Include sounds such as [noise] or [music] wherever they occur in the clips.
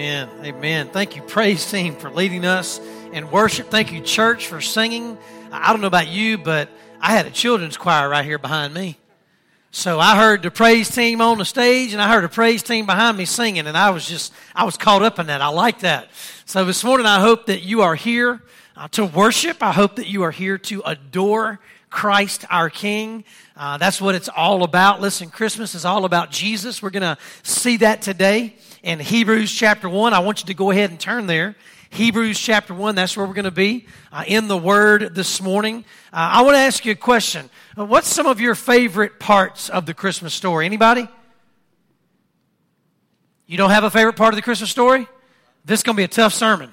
Amen. Amen. Thank you, praise team, for leading us in worship. Thank you, church, for singing. I don't know about you, but I had a children's choir right here behind me. So I heard the praise team on the stage and I heard a praise team behind me singing and I was just, I was caught up in that. I like that. So this morning I hope that you are here uh, to worship. I hope that you are here to adore Christ our King. Uh, that's what it's all about. Listen, Christmas is all about Jesus. We're going to see that today in Hebrews chapter 1. I want you to go ahead and turn there. Hebrews chapter 1, that's where we're going to be uh, in the Word this morning. Uh, I want to ask you a question. Uh, what's some of your favorite parts of the Christmas story? Anybody? You don't have a favorite part of the Christmas story? This is going to be a tough sermon.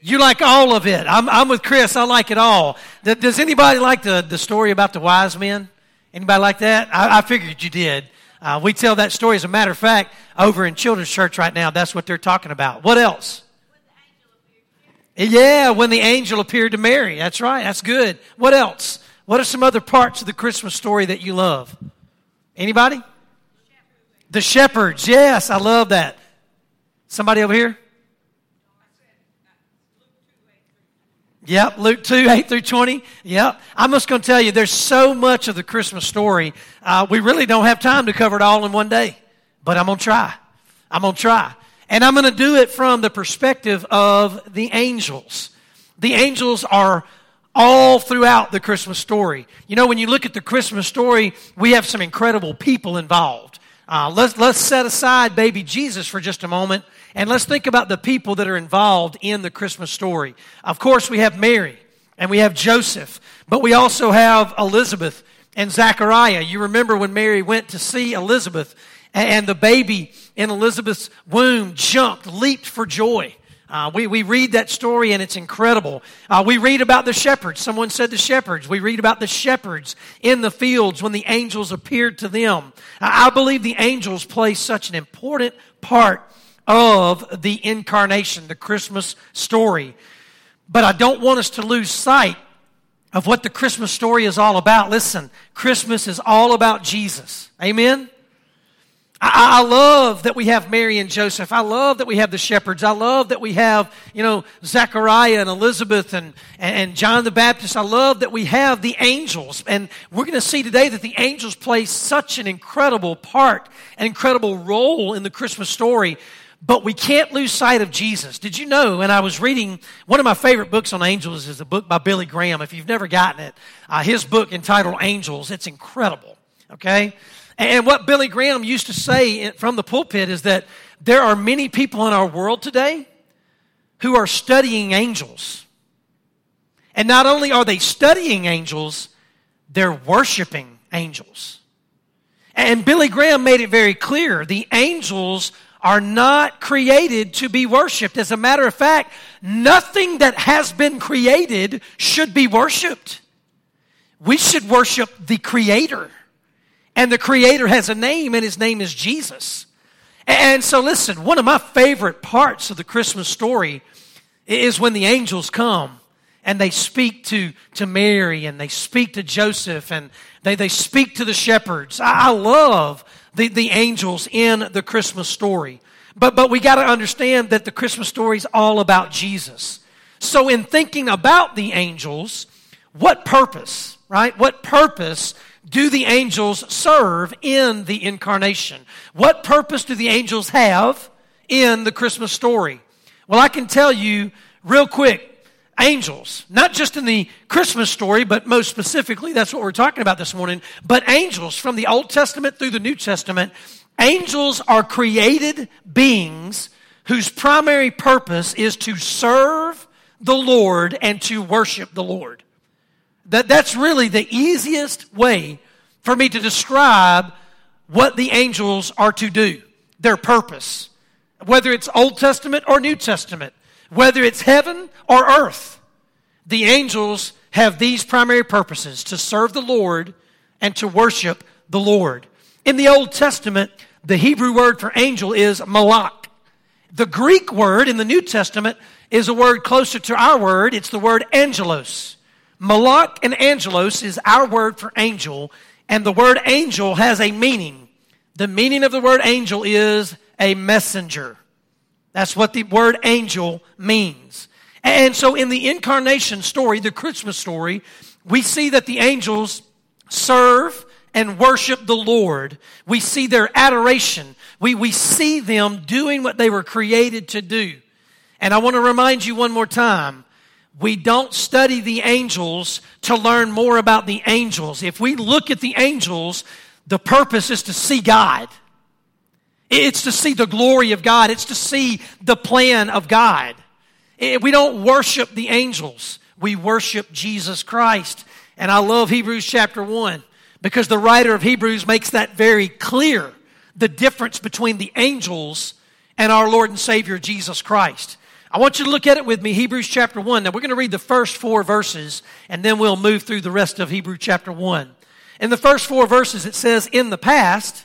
You like all of it. I'm, I'm with Chris. I like it all. Does anybody like the, the story about the wise men? Anybody like that? I, I figured you did. Uh, we tell that story. As a matter of fact, over in children's church right now, that's what they're talking about. What else? Yeah, when the angel appeared to Mary. That's right. That's good. What else? What are some other parts of the Christmas story that you love? Anybody? The shepherds. Yes, I love that. Somebody over here? Yep, Luke 2, 8 through 20. Yep. I'm just going to tell you, there's so much of the Christmas story. Uh, we really don't have time to cover it all in one day, but I'm going to try. I'm going to try. And I'm going to do it from the perspective of the angels. The angels are all throughout the Christmas story. You know, when you look at the Christmas story, we have some incredible people involved. Uh, let's, let's set aside baby Jesus for just a moment and let's think about the people that are involved in the Christmas story. Of course, we have Mary and we have Joseph, but we also have Elizabeth and Zachariah. You remember when Mary went to see Elizabeth and the baby in Elizabeth's womb jumped, leaped for joy. Uh, we, we read that story and it's incredible. Uh, we read about the shepherds. Someone said the shepherds. We read about the shepherds in the fields when the angels appeared to them. I believe the angels play such an important part of the incarnation, the Christmas story. But I don't want us to lose sight of what the Christmas story is all about. Listen, Christmas is all about Jesus. Amen? I, I, love that we have Mary and Joseph. I love that we have the shepherds. I love that we have, you know, Zechariah and Elizabeth and, and John the Baptist. I love that we have the angels. And we're going to see today that the angels play such an incredible part, an incredible role in the Christmas story. But we can't lose sight of Jesus. Did you know? And I was reading one of my favorite books on angels is a book by Billy Graham. If you've never gotten it, uh, his book entitled Angels, it's incredible. Okay? And what Billy Graham used to say from the pulpit is that there are many people in our world today who are studying angels. And not only are they studying angels, they're worshiping angels. And Billy Graham made it very clear the angels are not created to be worshiped. As a matter of fact, nothing that has been created should be worshiped. We should worship the Creator. And the Creator has a name, and His name is Jesus. And so, listen, one of my favorite parts of the Christmas story is when the angels come and they speak to, to Mary and they speak to Joseph and they, they speak to the shepherds. I, I love the, the angels in the Christmas story. But, but we got to understand that the Christmas story is all about Jesus. So, in thinking about the angels, what purpose, right? What purpose do the angels serve in the incarnation? What purpose do the angels have in the Christmas story? Well, I can tell you real quick angels, not just in the Christmas story, but most specifically, that's what we're talking about this morning, but angels from the Old Testament through the New Testament. Angels are created beings whose primary purpose is to serve the Lord and to worship the Lord. That, that's really the easiest way for me to describe what the angels are to do, their purpose, whether it's Old Testament or New Testament. Whether it's heaven or earth, the angels have these primary purposes to serve the Lord and to worship the Lord. In the Old Testament, the Hebrew word for angel is malak. The Greek word in the New Testament is a word closer to our word. It's the word angelos. Malak and angelos is our word for angel, and the word angel has a meaning. The meaning of the word angel is a messenger. That's what the word angel means. And so in the incarnation story, the Christmas story, we see that the angels serve and worship the Lord. We see their adoration. We, we see them doing what they were created to do. And I want to remind you one more time we don't study the angels to learn more about the angels. If we look at the angels, the purpose is to see God. It's to see the glory of God. It's to see the plan of God. Eh, we don't worship the angels. We worship Jesus Christ. And I love Hebrews chapter 1 because the writer of Hebrews makes that very clear the difference between the angels and our Lord and Savior Jesus Christ. I want you to look at it with me, Hebrews chapter 1. Now, we're going to read the first four verses, and then we'll move through the rest of Hebrews chapter 1. In the first four verses, it says, In the past,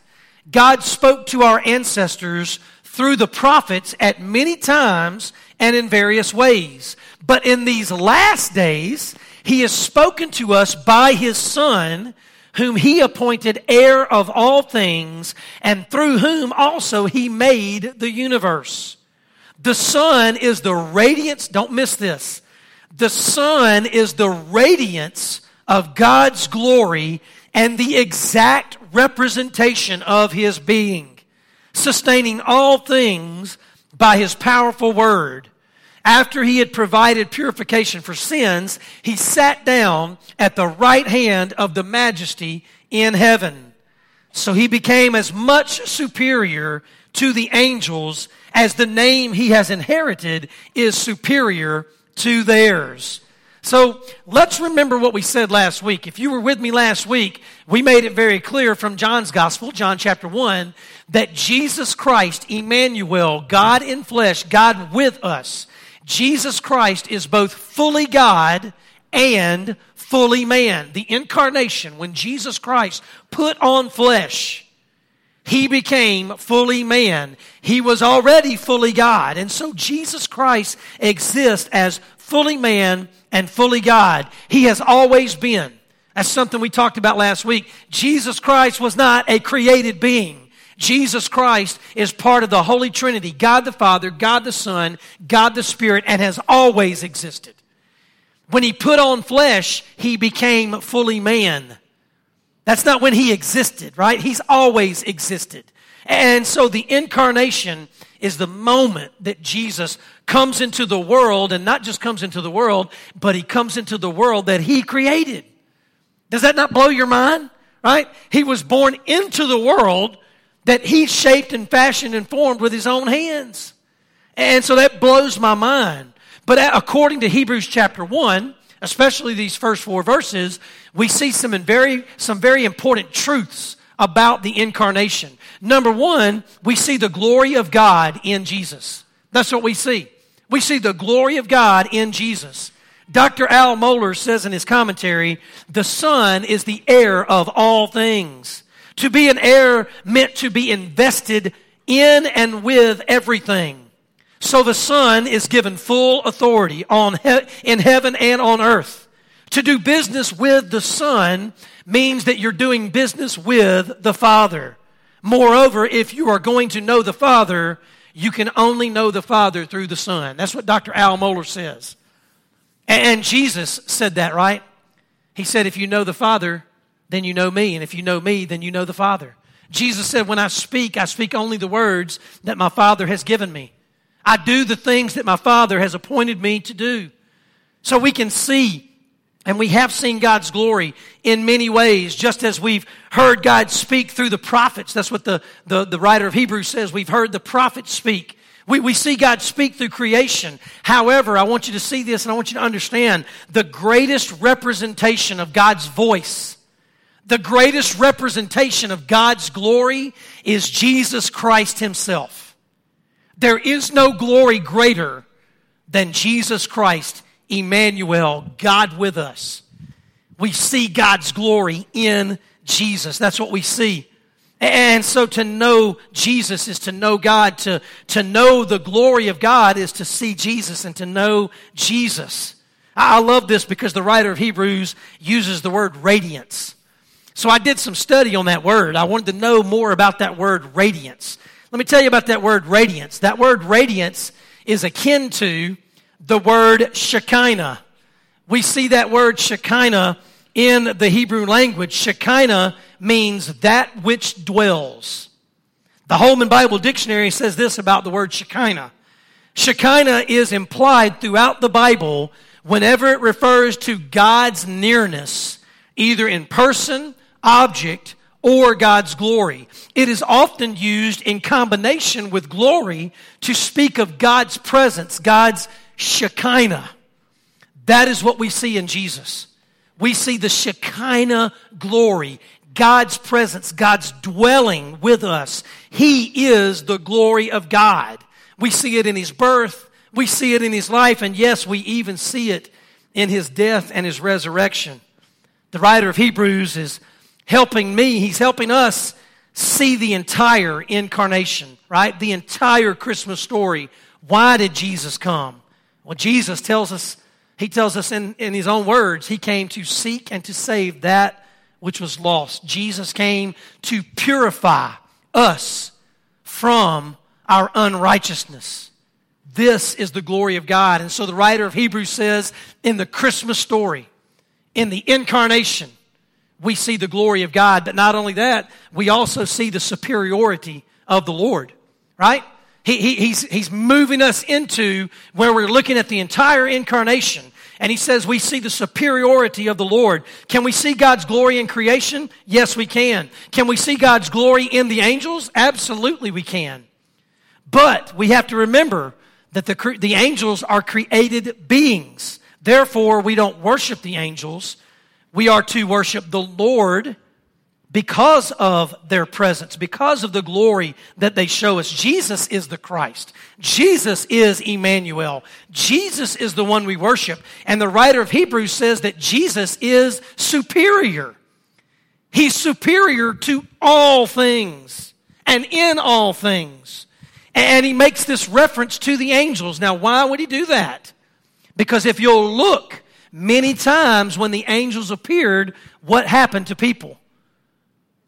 God spoke to our ancestors through the prophets at many times and in various ways. But in these last days, He has spoken to us by His Son, whom He appointed heir of all things, and through whom also He made the universe. The Son is the radiance, don't miss this. The Son is the radiance of God's glory and the exact representation of His being, sustaining all things by His powerful word. After He had provided purification for sins, He sat down at the right hand of the majesty in heaven. So He became as much superior to the angels as the name he has inherited is superior to theirs. So let's remember what we said last week. If you were with me last week, we made it very clear from John's Gospel, John chapter 1, that Jesus Christ, Emmanuel, God in flesh, God with us, Jesus Christ is both fully God and fully man. The incarnation, when Jesus Christ put on flesh, he became fully man. He was already fully God. And so Jesus Christ exists as fully man and fully God. He has always been. That's something we talked about last week. Jesus Christ was not a created being. Jesus Christ is part of the Holy Trinity God the Father, God the Son, God the Spirit, and has always existed. When he put on flesh, he became fully man. That's not when he existed, right? He's always existed. And so the incarnation is the moment that Jesus comes into the world and not just comes into the world, but he comes into the world that he created. Does that not blow your mind? Right? He was born into the world that he shaped and fashioned and formed with his own hands. And so that blows my mind. But according to Hebrews chapter 1, especially these first four verses, we see some very, some very important truths about the incarnation. Number one, we see the glory of God in Jesus. That's what we see. We see the glory of God in Jesus. Dr. Al Mohler says in his commentary, the Son is the heir of all things. To be an heir meant to be invested in and with everything. So the Son is given full authority on he- in heaven and on earth. To do business with the Son means that you're doing business with the Father. Moreover, if you are going to know the Father, you can only know the Father through the Son. That's what Dr. Al Mohler says. And Jesus said that, right? He said, if you know the Father, then you know me. And if you know me, then you know the Father. Jesus said, when I speak, I speak only the words that my Father has given me. I do the things that my Father has appointed me to do. So we can see and we have seen God's glory in many ways, just as we've heard God speak through the prophets. That's what the, the, the, writer of Hebrews says. We've heard the prophets speak. We, we see God speak through creation. However, I want you to see this and I want you to understand the greatest representation of God's voice, the greatest representation of God's glory is Jesus Christ Himself. There is no glory greater than Jesus Christ, Emmanuel, God with us. We see God's glory in Jesus. That's what we see. And so to know Jesus is to know God. To, to know the glory of God is to see Jesus and to know Jesus. I love this because the writer of Hebrews uses the word radiance. So I did some study on that word. I wanted to know more about that word radiance. Let me tell you about that word radiance. That word radiance is akin to the word Shekinah. We see that word Shekinah in the Hebrew language. Shekinah means that which dwells. The Holman Bible Dictionary says this about the word Shekinah. Shekinah is implied throughout the Bible whenever it refers to God's nearness, either in person, object, or God's glory. It is often used in combination with glory to speak of God's presence, God's Shekinah. That is what we see in Jesus. We see the Shekinah glory, God's presence, God's dwelling with us. He is the glory of God. We see it in His birth, we see it in His life, and yes, we even see it in His death and His resurrection. The writer of Hebrews is helping me, he's helping us see the entire incarnation, right? The entire Christmas story. Why did Jesus come? Well, Jesus tells us, he tells us in, in his own words, he came to seek and to save that which was lost. Jesus came to purify us from our unrighteousness. This is the glory of God. And so the writer of Hebrews says in the Christmas story, in the incarnation, we see the glory of God. But not only that, we also see the superiority of the Lord, right? He, he, he's, he's moving us into where we're looking at the entire incarnation. And he says we see the superiority of the Lord. Can we see God's glory in creation? Yes, we can. Can we see God's glory in the angels? Absolutely, we can. But we have to remember that the, the angels are created beings. Therefore, we don't worship the angels. We are to worship the Lord because of their presence, because of the glory that they show us. Jesus is the Christ. Jesus is Emmanuel. Jesus is the one we worship. And the writer of Hebrews says that Jesus is superior. He's superior to all things and in all things. And he makes this reference to the angels. Now, why would he do that? Because if you'll look, many times when the angels appeared, what happened to people?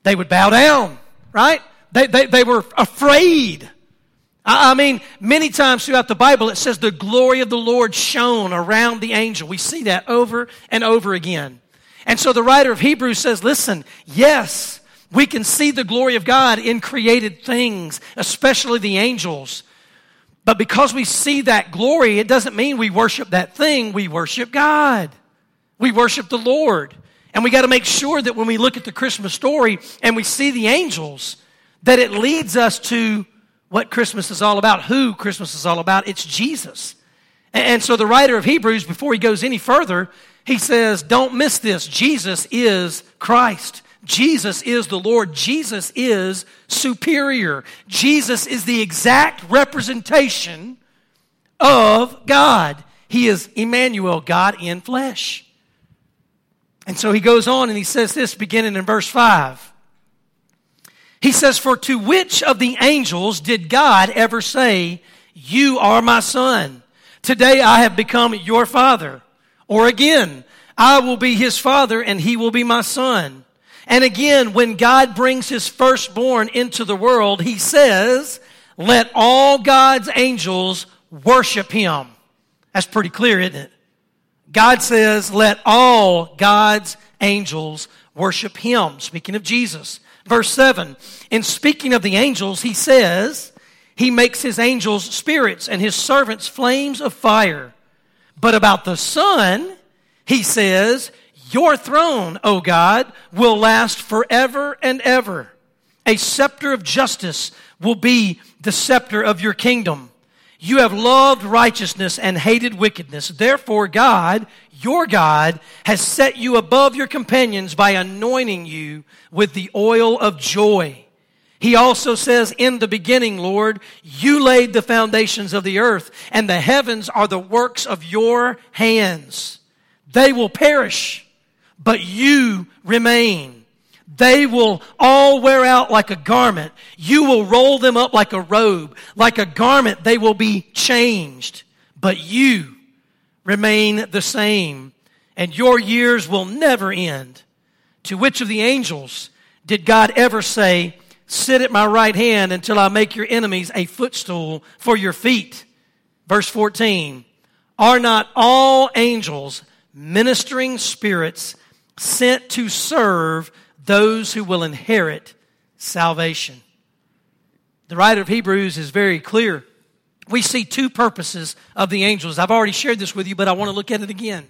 They would bow down, right? They, they, they were afraid. I, I mean, many times throughout the Bible, it says the glory of the Lord shone around the angel. We see that over and over again. And so the writer of Hebrews says, listen, yes, we can see the glory of God in created things, especially the angels. But because we see that glory, it doesn't mean we worship that thing. We worship God. We worship the Lord. And we got to make sure that when we look at the Christmas story and we see the angels, that it leads us to what Christmas is all about, who Christmas is all about. It's Jesus. And so the writer of Hebrews, before he goes any further, he says, Don't miss this. Jesus is Christ. Jesus is the Lord. Jesus is superior. Jesus is the exact representation of God. He is Emmanuel, God in flesh. And so he goes on and he says this beginning in verse 5. He says, For to which of the angels did God ever say, You are my son? Today I have become your father. Or again, I will be his father and he will be my son. And again, when God brings his firstborn into the world, he says, let all God's angels worship him. That's pretty clear, isn't it? God says, let all God's angels worship him. Speaking of Jesus. Verse 7, in speaking of the angels, he says, he makes his angels spirits and his servants flames of fire. But about the Son, he says, your throne, O God, will last forever and ever. A scepter of justice will be the scepter of your kingdom. You have loved righteousness and hated wickedness. Therefore, God, your God, has set you above your companions by anointing you with the oil of joy. He also says, In the beginning, Lord, you laid the foundations of the earth, and the heavens are the works of your hands. They will perish but you remain. They will all wear out like a garment. You will roll them up like a robe. Like a garment, they will be changed. But you remain the same, and your years will never end. To which of the angels did God ever say, Sit at my right hand until I make your enemies a footstool for your feet. Verse 14. Are not all angels ministering spirits sent to serve those who will inherit salvation? The writer of Hebrews is very clear. We see two purposes of the angels. I've already shared this with you, but I want to look at it again.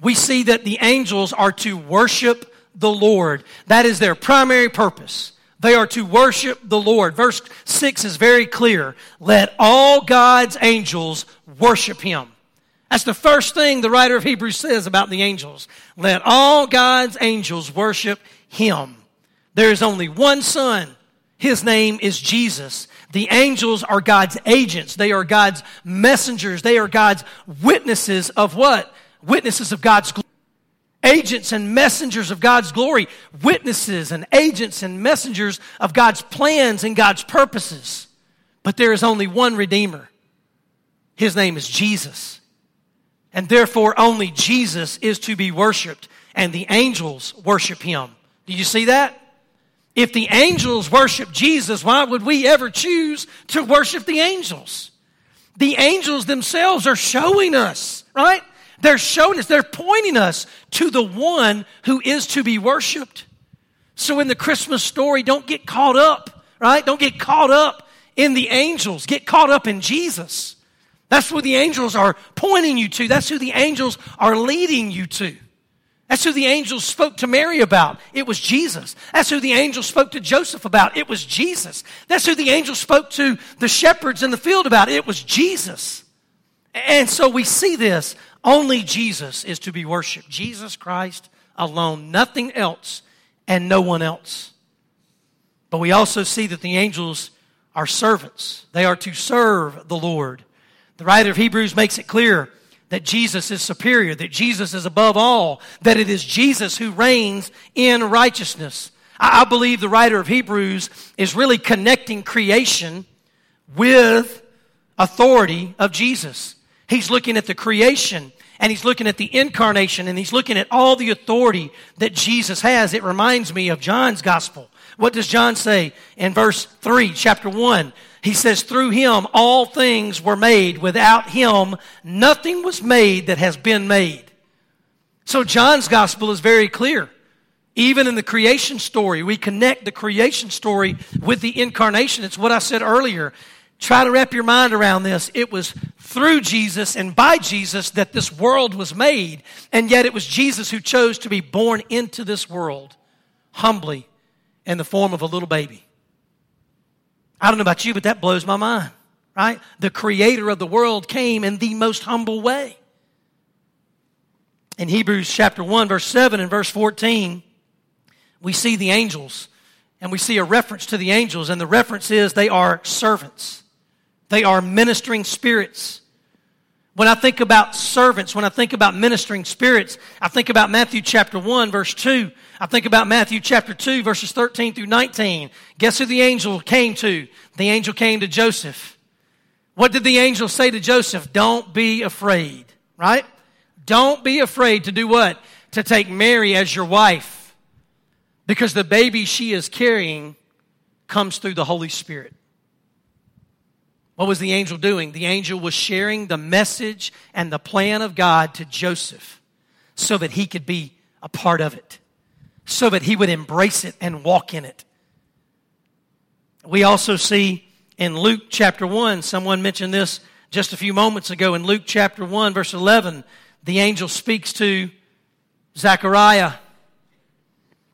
We see that the angels are to worship the Lord. That is their primary purpose. They are to worship the Lord. Verse 6 is very clear. Let all God's angels worship him. That's the first thing the writer of Hebrews says about the angels. Let all God's angels worship him. There is only one Son. His name is Jesus. The angels are God's agents. They are God's messengers. They are God's witnesses of what? Witnesses of God's glory agents and messengers of God's glory, witnesses and agents and messengers of God's plans and God's purposes. But there is only one Redeemer. His name is Jesus. And therefore, only Jesus is to be worshiped, and the angels worship him. Do you see that? If the angels worship Jesus, why would we ever choose to worship the angels? The angels themselves are showing us, right? They're showing us, they're pointing us to the one who is to be worshiped. So in the Christmas story, don't get caught up, right? Don't get caught up in the angels. Get caught up in Jesus. That's what the angels are pointing you to. That's who the angels are leading you to. That's who the angels spoke to Mary about. It was Jesus. That's who the angels spoke to Joseph about. It was Jesus. That's who the angels spoke to the shepherds in the field about. It was Jesus. And so we see this only Jesus is to be worshiped. Jesus Christ alone, nothing else and no one else. But we also see that the angels are servants. They are to serve the Lord. The writer of Hebrews makes it clear that Jesus is superior, that Jesus is above all, that it is Jesus who reigns in righteousness. I believe the writer of Hebrews is really connecting creation with authority of Jesus. He's looking at the creation and he's looking at the incarnation and he's looking at all the authority that Jesus has. It reminds me of John's gospel. What does John say in verse 3, chapter 1? He says, Through him all things were made. Without him nothing was made that has been made. So John's gospel is very clear. Even in the creation story, we connect the creation story with the incarnation. It's what I said earlier. Try to wrap your mind around this. It was through Jesus and by Jesus that this world was made, and yet it was Jesus who chose to be born into this world humbly in the form of a little baby. I don't know about you, but that blows my mind, right? The creator of the world came in the most humble way. In Hebrews chapter 1, verse 7 and verse 14, we see the angels, and we see a reference to the angels, and the reference is they are servants. They are ministering spirits. When I think about servants, when I think about ministering spirits, I think about Matthew chapter 1, verse 2. I think about Matthew chapter 2, verses 13 through 19. Guess who the angel came to? The angel came to Joseph. What did the angel say to Joseph? Don't be afraid, right? Don't be afraid to do what? To take Mary as your wife. Because the baby she is carrying comes through the Holy Spirit. What was the angel doing? The angel was sharing the message and the plan of God to Joseph so that he could be a part of it, so that he would embrace it and walk in it. We also see in Luke chapter 1, someone mentioned this just a few moments ago. In Luke chapter 1, verse 11, the angel speaks to Zechariah.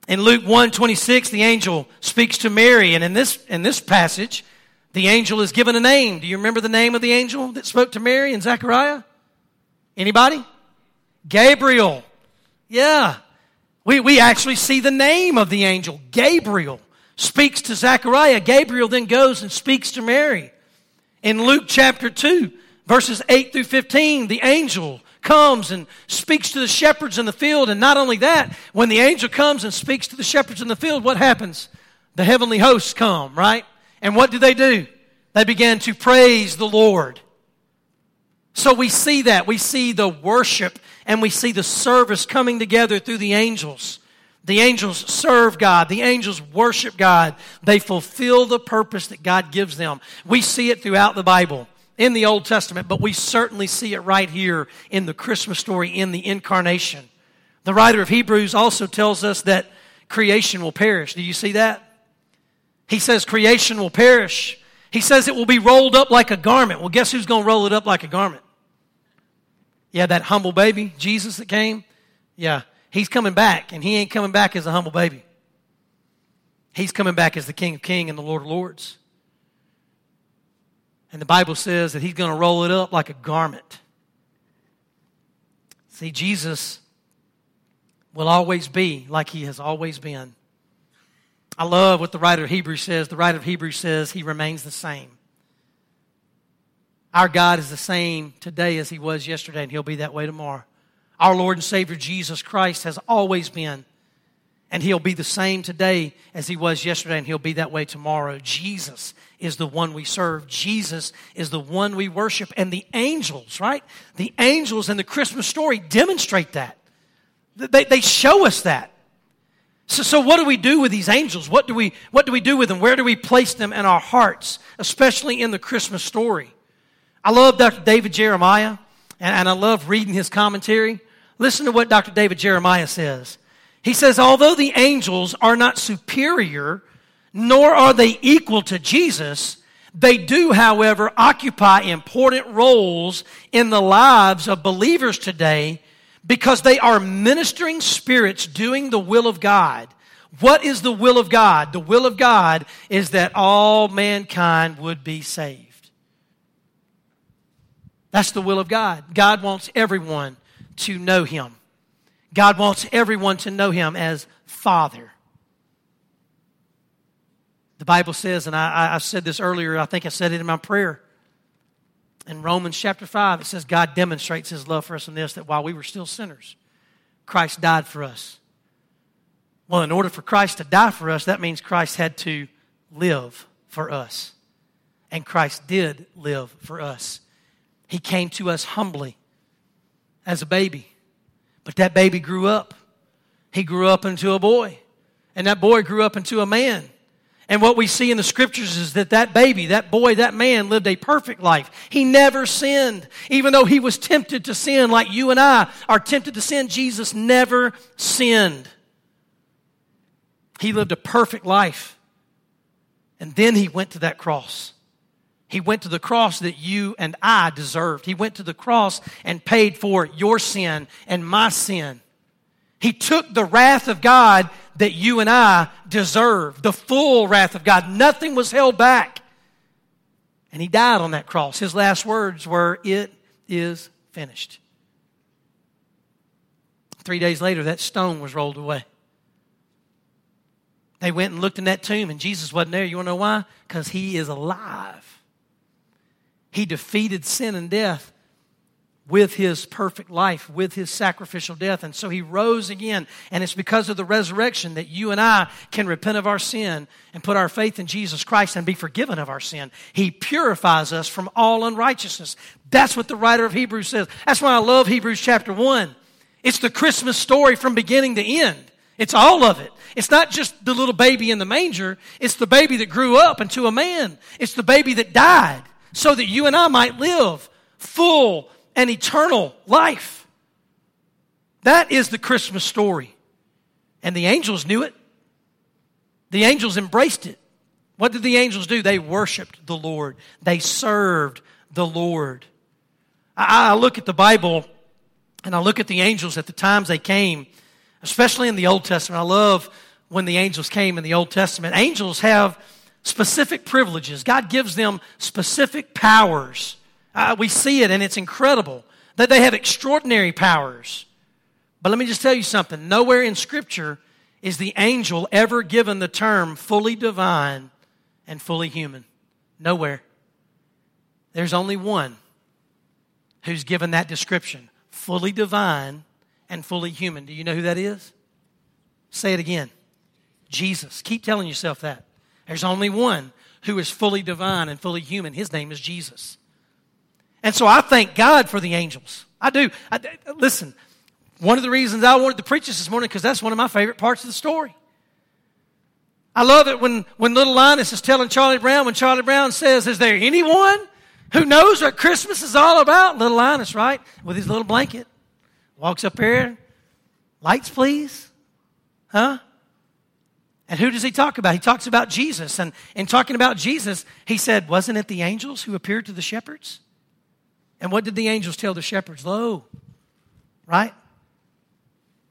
In Luke 1 26, the angel speaks to Mary. And in this, in this passage, the angel is given a name. Do you remember the name of the angel that spoke to Mary and Zechariah? Anybody? Gabriel. Yeah. We, we actually see the name of the angel. Gabriel speaks to Zechariah. Gabriel then goes and speaks to Mary. In Luke chapter 2, verses 8 through 15, the angel comes and speaks to the shepherds in the field. And not only that, when the angel comes and speaks to the shepherds in the field, what happens? The heavenly hosts come, right? And what do they do? They began to praise the Lord. So we see that. We see the worship and we see the service coming together through the angels. The angels serve God. The angels worship God. They fulfill the purpose that God gives them. We see it throughout the Bible in the Old Testament, but we certainly see it right here in the Christmas story, in the incarnation. The writer of Hebrews also tells us that creation will perish. Do you see that? He says creation will perish. He says it will be rolled up like a garment. Well, guess who's going to roll it up like a garment? Yeah, that humble baby, Jesus that came. Yeah, he's coming back, and he ain't coming back as a humble baby. He's coming back as the King of Kings and the Lord of Lords. And the Bible says that he's going to roll it up like a garment. See, Jesus will always be like he has always been. I love what the writer of Hebrews says. The writer of Hebrews says he remains the same. Our God is the same today as he was yesterday, and he'll be that way tomorrow. Our Lord and Savior Jesus Christ has always been, and he'll be the same today as he was yesterday, and he'll be that way tomorrow. Jesus is the one we serve. Jesus is the one we worship. And the angels, right? The angels in the Christmas story demonstrate that. They, they show us that. So, so what do we do with these angels? What do, we, what do we do with them? Where do we place them in our hearts, especially in the Christmas story? I love Dr. David Jeremiah, and, and I love reading his commentary. Listen to what Dr. David Jeremiah says. He says, although the angels are not superior, nor are they equal to Jesus, they do, however, occupy important roles in the lives of believers today because they are ministering spirits doing the will of God. What is the will of God? The will of God is that all mankind would be saved. That's the will of God. God wants everyone to know Him. God wants everyone to know Him as Father. The Bible says, and I, I said this earlier, I think I said it in my prayer in Romans chapter 5, it says God demonstrates his love for us in this that while we were still sinners, Christ died for us. Well, in order for Christ to die for us, that means Christ had to live for us. And Christ did live for us. He came to us humbly as a baby. But that baby grew up. He grew up into a boy. And that boy grew up into a man. And what we see in the scriptures is that that baby, that boy, that man lived a perfect life. He never sinned. Even though he was tempted to sin like you and I are tempted to sin, Jesus never sinned. He lived a perfect life. And then he went to that cross. He went to the cross that you and I deserved. He went to the cross and paid for your sin and my sin. He took the wrath of God that you and I deserve, the full wrath of God. Nothing was held back. And he died on that cross. His last words were, It is finished. Three days later, that stone was rolled away. They went and looked in that tomb, and Jesus wasn't there. You want to know why? Because he is alive. He defeated sin and death with his perfect life, with his sacrificial death. And so he rose again. And it's because of the resurrection that you and I can repent of our sin and put our faith in Jesus Christ and be forgiven of our sin. He purifies us from all unrighteousness. That's what the writer of Hebrews says. That's why I love Hebrews chapter 1. It's the Christmas story from beginning to end. It's all of it. It's not just the little baby in the manger. It's the baby that grew up into a man. It's the baby that died so that you and I might live full, and eternal life. That is the Christmas story. And the angels knew it. The angels embraced it. What did the angels do? They worshiped the Lord, they served the Lord. I, look at the Bible and I look at the angels at the times they came, especially in the Old Testament. I love when the angels came in the Old Testament. Angels have specific privileges, God gives them specific powers. Uh, we see it and it's incredible that they have extraordinary powers. But let me just tell you something nowhere in Scripture is the angel ever given the term fully divine and fully human. Nowhere. There's only one who's given that description fully divine and fully human. Do you know who that is? Say it again Jesus. Keep telling yourself that. There's only one who is fully divine and fully human. His name is Jesus. And so I thank God for the angels. I do. I, listen, One of the reasons I wanted to preach this this morning because that's one of my favorite parts of the story. I love it when, when little Linus is telling Charlie Brown, when Charlie Brown says, Is there anyone who knows what Christmas is all about? Little Linus, right? With his little blanket. Walks up here. Lights, please. Huh? And who does he talk about? He talks about Jesus. And in talking about Jesus, he said, Wasn't it the angels who appeared to the shepherds? And what did the angels tell the shepherds? Lo, right?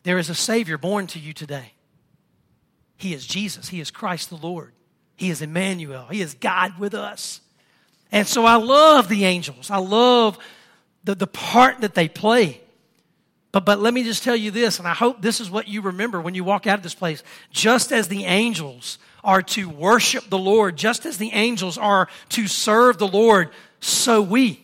There is a Savior born to you today. He is Jesus. He is Christ the Lord. He is Emmanuel. He is God with us. And so I love the angels. I love the, the part that they play. But, but let me just tell you this, and I hope this is what you remember when you walk out of this place. Just as the angels are to worship the Lord, just as the angels are to serve the Lord, so we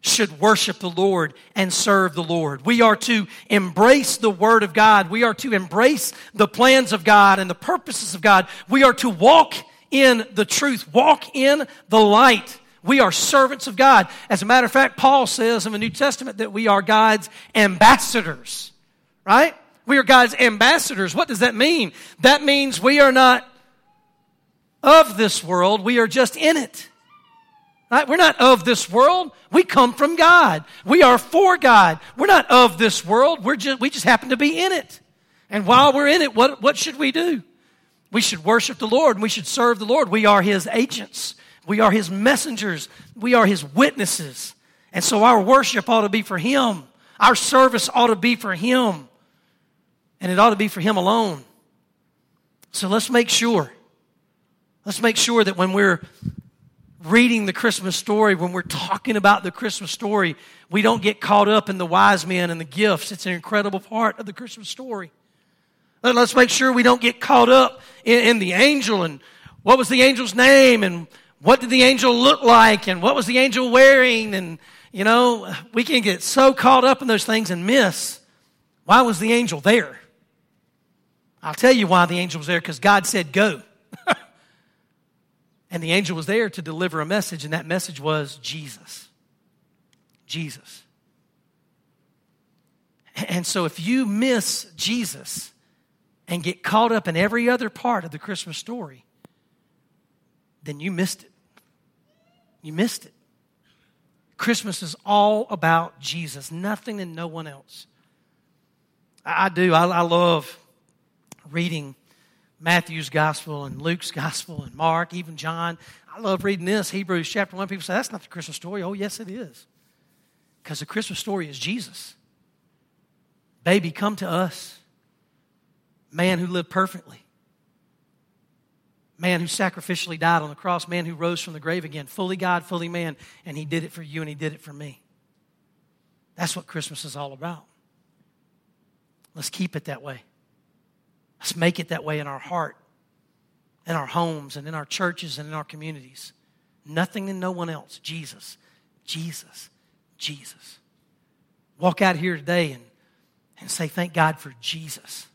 should worship the Lord and serve the Lord. We are to embrace the Word of God. We are to embrace the plans of God and the purposes of God. We are to walk in the truth, walk in the light. We are servants of God. As a matter of fact, Paul says in the New Testament that we are God's ambassadors, right? We are God's ambassadors. What does that mean? That means we are not of this world, we are just in it. Right? We're not of this world. We come from God. We are for God. We're not of this world. We're just, we just happen to be in it. And while we're in it, what, what should we do? We should worship the Lord and we should serve the Lord. We are His agents. We are His messengers. We are His witnesses. And so our worship ought to be for Him. Our service ought to be for Him. And it ought to be for Him alone. So let's make sure. Let's make sure that when we're reading the Christmas story, when we're talking about the Christmas story, we don't get caught up in the wise men and the gifts. It's an incredible part of the Christmas story. Let's make sure we don't get caught up in, in the angel and what was the angel's name and what did the angel look like and what was the angel wearing? And you know we can get so caught up in those things and miss why was the angel there? I'll tell you why the angel was there because god said go. [laughs] And the angel was there to deliver a message and that message was jesus. Jesus. And so if you miss jesus and get caught up in every other part of the christmas story then you missed it. You missed it. Christmas is all about Jesus, nothing and no one else. I, do. I, I love reading Matthew's gospel and Luke's gospel and Mark, even John. I love reading this, Hebrews chapter 1. People say, that's not the Christmas story. Oh, yes, it is. Because the Christmas story is Jesus. Baby, come to us. Man who lived perfectly man who sacrificially died on the cross, man who rose from the grave again, fully God, fully man, and he did it for you and he did it for me. That's what Christmas is all about. Let's keep it that way. Let's make it that way in our heart, in our homes, and in our churches and in our communities. Nothing and no one else. Jesus, Jesus, Jesus. Walk out here today and, and say, Thank God for Jesus.